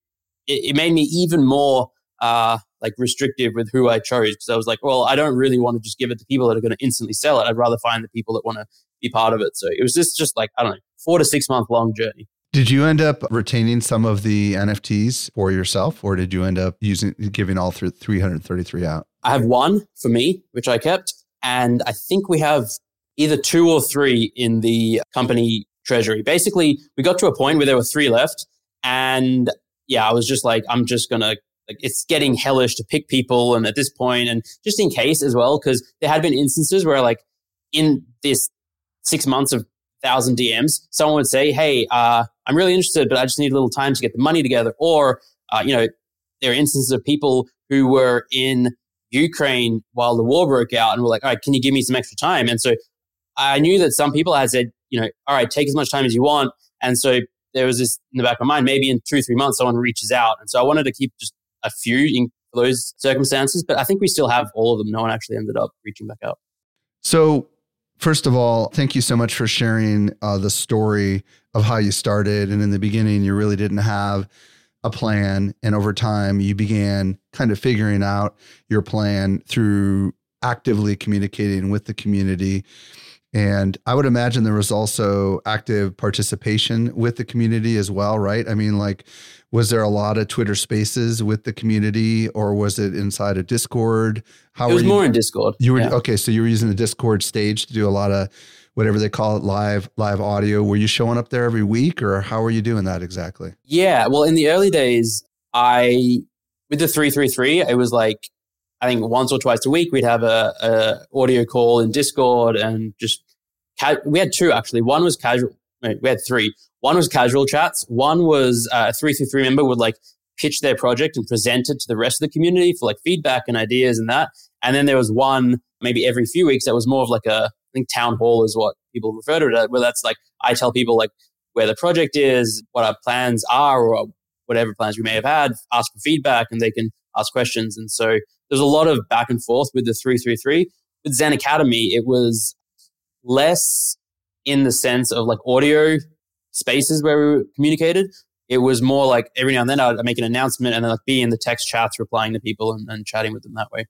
Speaker 3: it made me even more uh, like restrictive with who I chose because I was like, well, I don't really want to just give it to people that are going to instantly sell it. I'd rather find the people that want to be part of it. So it was just just like I don't know, four to six month long journey.
Speaker 1: Did you end up retaining some of the NFTs for yourself, or did you end up using giving all through 333 out?
Speaker 3: I have one for me, which I kept, and I think we have either two or three in the company treasury. Basically, we got to a point where there were three left, and yeah, I was just like, I'm just gonna like it's getting hellish to pick people and at this point and just in case as well because there had been instances where like in this six months of thousand dms someone would say hey uh, i'm really interested but i just need a little time to get the money together or uh, you know there are instances of people who were in ukraine while the war broke out and were like all right can you give me some extra time and so i knew that some people had said you know all right take as much time as you want and so there was this in the back of my mind maybe in two three months someone reaches out and so i wanted to keep just a few in those circumstances, but I think we still have all of them. No one actually ended up reaching back out.
Speaker 1: So, first of all, thank you so much for sharing uh, the story of how you started. And in the beginning, you really didn't have a plan. And over time, you began kind of figuring out your plan through actively communicating with the community. And I would imagine there was also active participation with the community as well, right? I mean, like, was there a lot of Twitter spaces with the community or was it inside a Discord?
Speaker 3: How it was more in Discord.
Speaker 1: You were yeah. okay, so you were using the Discord stage to do a lot of whatever they call it live live audio. Were you showing up there every week or how were you doing that exactly?
Speaker 3: Yeah, well in the early days I with the 333 it was like I think once or twice a week we'd have a, a audio call in Discord and just ca- we had two actually. One was casual. we had three. One was casual chats. One was uh, a three through three member would like pitch their project and present it to the rest of the community for like feedback and ideas and that. And then there was one maybe every few weeks that was more of like a I think town hall is what people refer to it, where that's like I tell people like where the project is, what our plans are, or whatever plans we may have had, ask for feedback, and they can ask questions. And so there's a lot of back and forth with the 333. With ZenAcademy, it was less in the sense of like audio spaces where we communicated. It was more like every now and then I'd make an announcement and then like be in the text chats replying to people and, and chatting with them that way.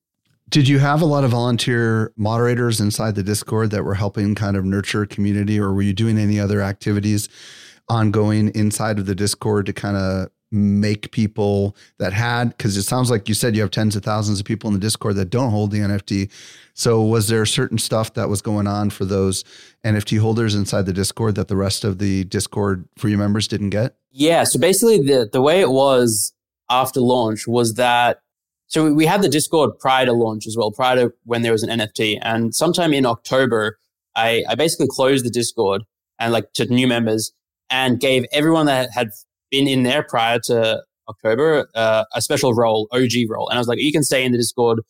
Speaker 1: Did you have a lot of volunteer moderators inside the Discord that were helping kind of nurture community, or were you doing any other activities ongoing inside of the Discord to kind of make people that had because it sounds like you said you have tens of thousands of people in the discord that don't hold the nft so was there certain stuff that was going on for those nft holders inside the discord that the rest of the discord your members didn't get?
Speaker 3: Yeah so basically the, the way it was after launch was that so we had the discord prior to launch as well prior to when there was an nft and sometime in october i, I basically closed the discord and like to new members and gave everyone that had been in there prior to October, uh, a special role, OG role. And I was like, you can stay in the Discord,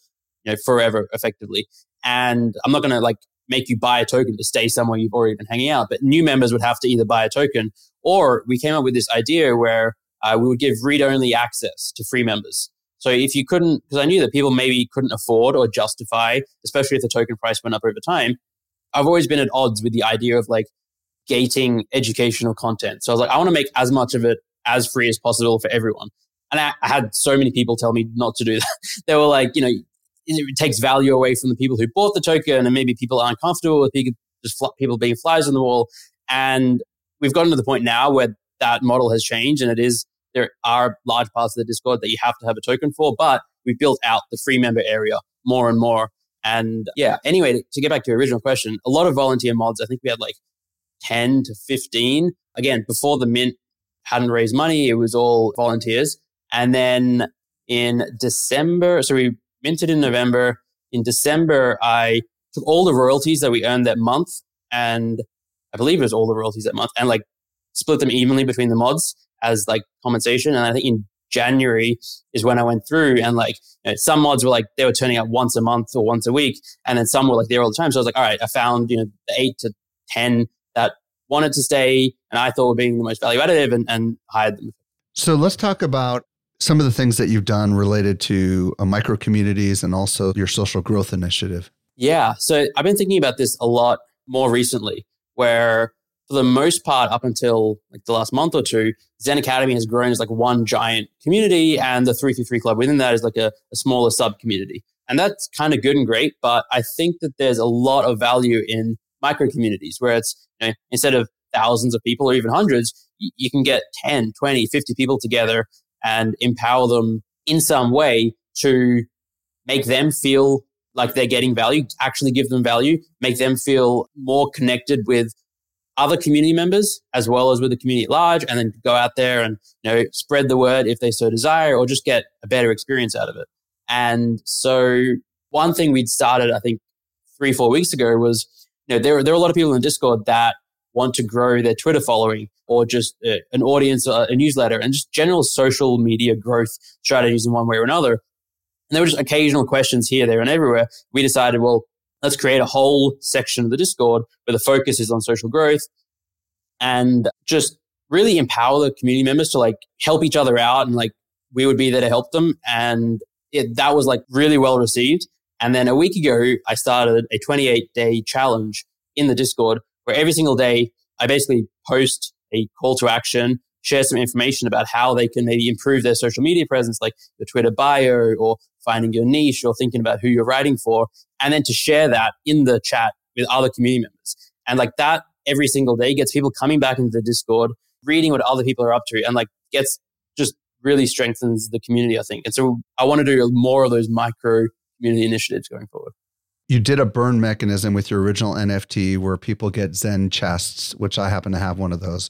Speaker 3: you know, forever effectively. And I'm not going to like make you buy a token to stay somewhere you've already been hanging out. But new members would have to either buy a token or we came up with this idea where uh, we would give read only access to free members. So if you couldn't, because I knew that people maybe couldn't afford or justify, especially if the token price went up over time. I've always been at odds with the idea of like gating educational content. So I was like, I want to make as much of it as free as possible for everyone. And I, I had so many people tell me not to do that. *laughs* they were like, you know, it takes value away from the people who bought the token, and maybe people aren't comfortable with people, just people being flies on the wall. And we've gotten to the point now where that model has changed, and it is there are large parts of the Discord that you have to have a token for, but we've built out the free member area more and more. And yeah, anyway, to get back to your original question, a lot of volunteer mods, I think we had like 10 to 15. Again, before the mint hadn't raised money, it was all volunteers. And then in December, so we minted in November. In December, I took all the royalties that we earned that month and I believe it was all the royalties that month and like split them evenly between the mods as like compensation. And I think in January is when I went through and like you know, some mods were like they were turning up once a month or once a week, and then some were like there all the time. So I was like, all right, I found you know the eight to ten that wanted to stay and I thought were being the most value additive and, and hired them.
Speaker 1: So let's talk about some of the things that you've done related to uh, micro communities and also your social growth initiative.
Speaker 3: Yeah, so I've been thinking about this a lot more recently, where for the most part, up until like the last month or two, ZenAcademy has grown as like one giant community, and the 333 Club within that is like a, a smaller sub community. And that's kind of good and great, but I think that there's a lot of value in micro communities where it's, you know, instead of thousands of people or even hundreds, you, you can get 10, 20, 50 people together and empower them in some way to make them feel like they're getting value, actually give them value, make them feel more connected with other community members as well as with the community at large, and then go out there and you know spread the word if they so desire, or just get a better experience out of it. And so one thing we'd started, I think, three four weeks ago was know there there are a lot of people in Discord that want to grow their Twitter following or just uh, an audience, uh, a newsletter, and just general social media growth strategies in one way or another. And there were just occasional questions here, there, and everywhere. We decided, well, let's create a whole section of the Discord where the focus is on social growth and just really empower the community members to like help each other out and like we would be there to help them. And it, that was like really well received. And then a week ago, I started a 28 day challenge in the Discord where every single day I basically post a call to action, share some information about how they can maybe improve their social media presence, like your Twitter bio or finding your niche or thinking about who you're writing for, and then to share that in the chat with other community members. And like that every single day gets people coming back into the Discord, reading what other people are up to, and like gets just really strengthens the community, I think. And so I want to do more of those micro community initiatives going forward.
Speaker 1: You did a burn mechanism with your original NFT where people get Zen chests, which I happen to have one of those.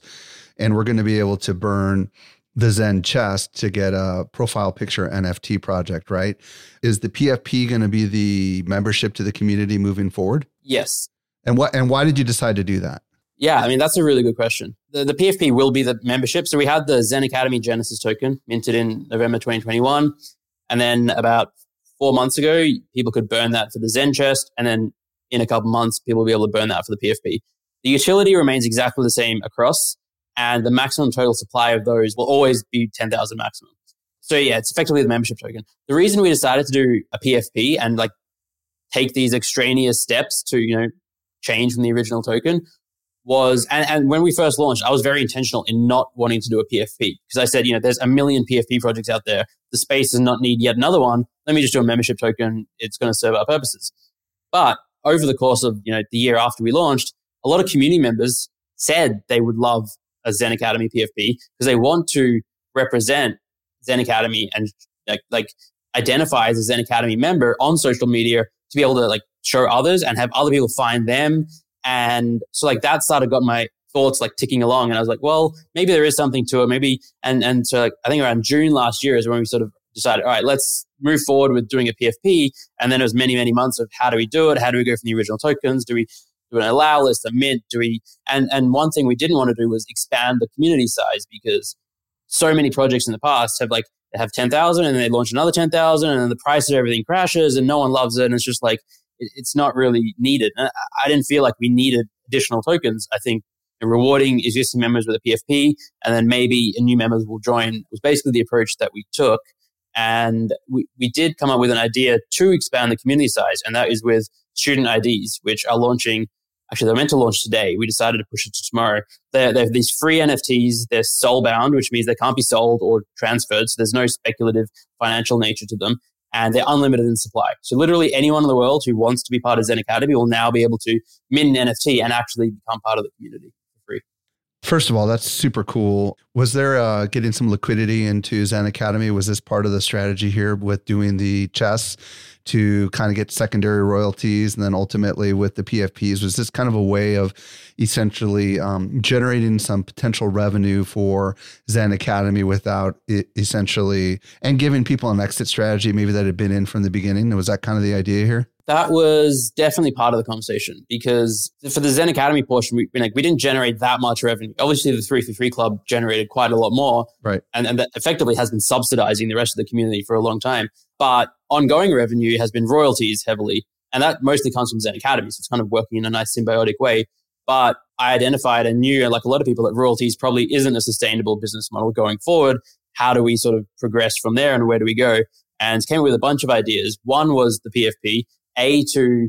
Speaker 1: And we're going to be able to burn the Zen chest to get a profile picture NFT project, right? Is the PFP going to be the membership to the community moving forward?
Speaker 3: Yes.
Speaker 1: And what and why did you decide to do that?
Speaker 3: Yeah, I mean that's a really good question. The, the PFP will be the membership. So we had the ZenAcademy Genesis token minted in November 2021, and then about four months ago, people could burn that for the Zen chest, and then in a couple months, people will be able to burn that for the PFP. The utility remains exactly the same across and the maximum total supply of those will always be 10,000 maximum. So yeah, it's effectively the membership token. The reason we decided to do a PFP and like take these extraneous steps to, you know, change from the original token was, and, and when we first launched, I was very intentional in not wanting to do a PFP because I said, you know, there's a million PFP projects out there. The space does not need yet another one. Let me just do a membership token. It's going to serve our purposes. But over the course of, you know, the year after we launched, a lot of community members said they would love a ZenAcademy PFP because they want to represent ZenAcademy and like, like identify as a ZenAcademy member on social media to be able to like show others and have other people find them. And so like that started got my thoughts like ticking along. And I was like, well, maybe there is something to it. Maybe, and, and so like, I think around June last year is when we sort of decided, all right, let's move forward with doing a PFP. And then it was many, many months of how do we do it? How do we go from the original tokens? Do we do an allow list, a mint? Do we? And and one thing we didn't want to do was expand the community size because so many projects in the past have like they have ten thousand and they launch another ten thousand and then the price of everything crashes and no one loves it and it's just like it, it's not really needed. And I didn't feel like we needed additional tokens. I think rewarding existing members with a PFP and then maybe new members will join was basically the approach that we took. And we, we did come up with an idea to expand the community size, and that is with student IDs, which are launching actually they're meant to launch today. We decided to push it to tomorrow. They, they have these free NFTs. They're soul bound, which means they can't be sold or transferred. So there's no speculative financial nature to them. And they're unlimited in supply. So literally anyone in the world who wants to be part of ZenAcademy will now be able to mint an NFT and actually become part of the community.
Speaker 1: First of all, that's super cool. Was there uh, getting some liquidity into ZenAcademy? Was this part of the strategy here with doing the chess to kind of get secondary royalties and then ultimately with the PFPs? Was this kind of a way of essentially um, generating some potential revenue for ZenAcademy without essentially and giving people an exit strategy maybe that had been in from the beginning? Was that kind of the idea here?
Speaker 3: That was definitely part of the conversation because for the ZenAcademy portion, we like we didn't generate that much revenue. Obviously, the three for three club generated quite a lot more,
Speaker 1: right?
Speaker 3: And and that effectively has been subsidizing the rest of the community for a long time. But ongoing revenue has been royalties heavily, and that mostly comes from ZenAcademy. So it's kind of working in a nice symbiotic way. But I identified and knew, like a lot of people, that royalties probably isn't a sustainable business model going forward. How do we sort of progress from there, and where do we go? And came up with a bunch of ideas. One was the PFP, a, to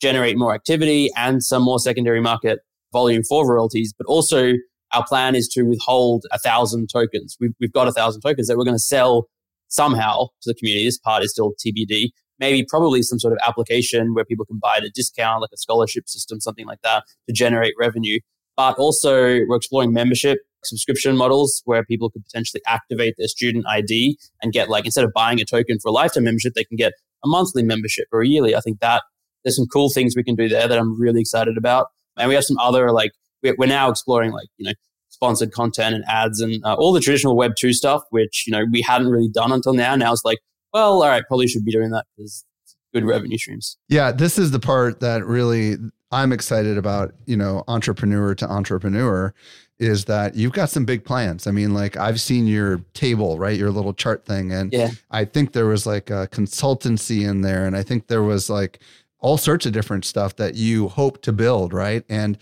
Speaker 3: generate more activity and some more secondary market volume for royalties, but also our plan is to withhold a thousand tokens. We've, we've got a thousand tokens that we're going to sell somehow to the community. This part is still TBD. Maybe probably some sort of application where people can buy at a discount, like a scholarship system, something like that to generate revenue. But also we're exploring membership subscription models where people could potentially activate their student ID and get like, instead of buying a token for a lifetime membership, they can get a monthly membership or a yearly. I think that there's some cool things we can do there that I'm really excited about. And we have some other like we're now exploring like you know sponsored content and ads and uh, all the traditional Web two stuff, which you know we hadn't really done until now. Now it's like, well, all right, probably should be doing that because good revenue streams.
Speaker 1: Yeah, this is the part that really I'm excited about. You know, entrepreneur to entrepreneur is that you've got some big plans. I mean, like I've seen your table, right? Your little chart thing. And
Speaker 3: yeah.
Speaker 1: I think there was like a consultancy in there. And I think there was like all sorts of different stuff that you hope to build, right? And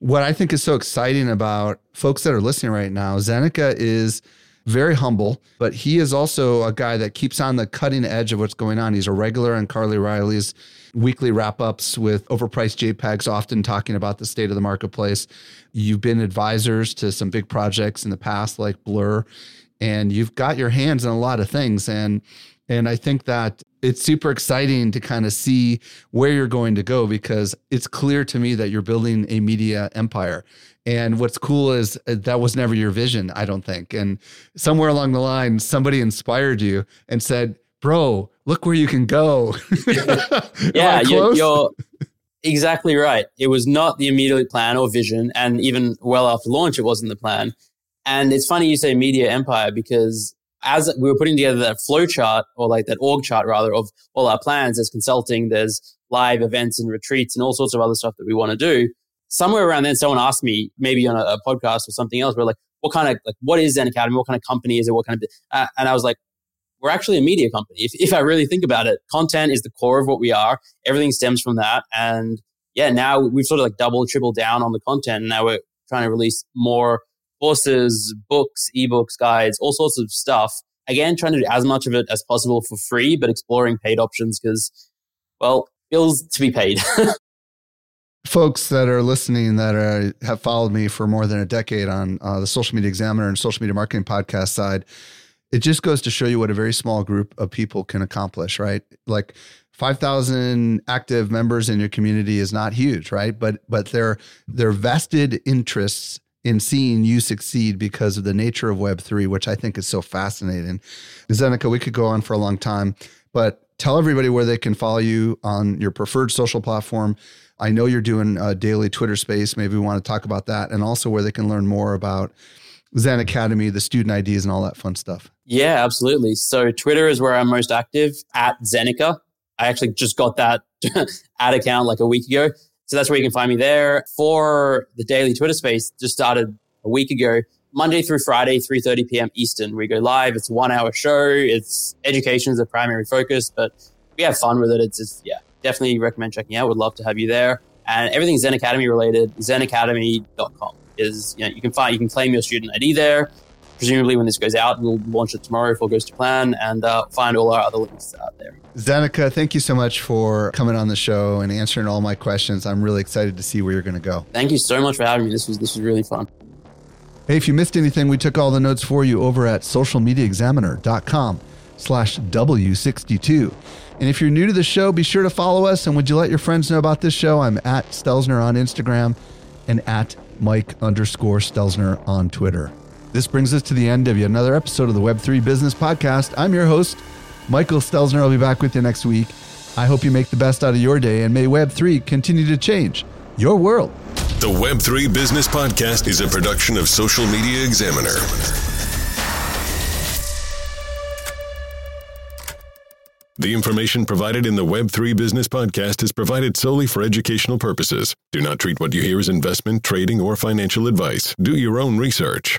Speaker 1: what I think is so exciting about folks that are listening right now, Zeneca is very humble, but he is also a guy that keeps on the cutting edge of what's going on. He's a regular on Carly Reilly's weekly wrap ups with overpriced JPEGs, often talking about the state of the marketplace. You've been advisors to some big projects in the past, like Blur, and you've got your hands in a lot of things. And and I think that it's super exciting to kind of see where you're going to go because it's clear to me that you're building a media empire. And what's cool is uh, that was never your vision, I don't think. And somewhere along the line, somebody inspired you and said, Bro, look where you can go. *laughs*
Speaker 3: yeah, you're, you're, exactly right. It was not the immediate plan or vision. And even well after launch, it wasn't the plan. And it's funny you say media empire because as we were putting together that flow chart or like that org chart rather of all our plans, there's consulting, there's live events and retreats and all sorts of other stuff that we want to do somewhere around then, someone asked me, maybe on a, a podcast or something else, we're like, what kind of, like, what is ZenAcademy? What kind of company is it? What kind of, uh, and I was like, we're actually a media company. If, if I really think about it, content is the core of what we are. Everything stems from that. And yeah, now we've sort of like double, triple down on the content. Now we're trying to release more courses, books, ebooks, guides, all sorts of stuff. Again, trying to do as much of it as possible for free, but exploring paid options because, well, bills to be paid. *laughs*
Speaker 1: folks that are listening that are, have followed me for more than a decade on uh, the Social Media Examiner and Social Media Marketing Podcast side, it just goes to show you what a very small group of people can accomplish, right? Like 5,000 active members in your community is not huge, right? But but their their vested interests in seeing you succeed because of the nature of Web3, which I think is so fascinating. Zeneca, we could go on for a long time, but tell everybody where they can follow you on your preferred social platform I know you're doing a daily Twitter space. Maybe we want to talk about that and also where they can learn more about ZenAcademy, the student IDs, and all that fun stuff.
Speaker 3: Yeah, absolutely. So Twitter is where I'm most active at Zeneca. I actually just got that *laughs* ad account like a week ago. So that's where you can find me there. For the daily Twitter space, just started a week ago. Monday through Friday, 3.30 p.m. Eastern. We go live. It's a one hour show. It's education is the primary focus, but we have fun with it. It's just, yeah, definitely recommend checking out. Would love to have you there. And everything ZenAcademy related, zenacademy.com is, you know, you can find, you can claim your student ID there. Presumably when this goes out, we'll launch it tomorrow if all goes to plan and uh, find all our other links out there.
Speaker 1: Zeneca, thank you so much for coming on the show and answering all my questions. I'm really excited to see where you're going to go.
Speaker 3: Thank you so much for having me. This was, this was really fun.
Speaker 1: Hey, if you missed anything, we took all the notes for you over at socialmediaexaminer.com slash W62. And if you're new to the show, be sure to follow us. And would you let your friends know about this show? I'm at Stelzner on Instagram and at Mike underscore Stelzner on Twitter. This brings us to the end of yet another episode of the Web3 Business Podcast. I'm your host, Michael Stelzner. I'll be back with you next week. I hope you make the best out of your day and may Web3 continue to change your world.
Speaker 2: The Web3 Business Podcast is a production of Social Media Examiner. The information provided in the Web3 Business Podcast is provided solely for educational purposes. Do not treat what you hear as investment, trading, or financial advice. Do your own research.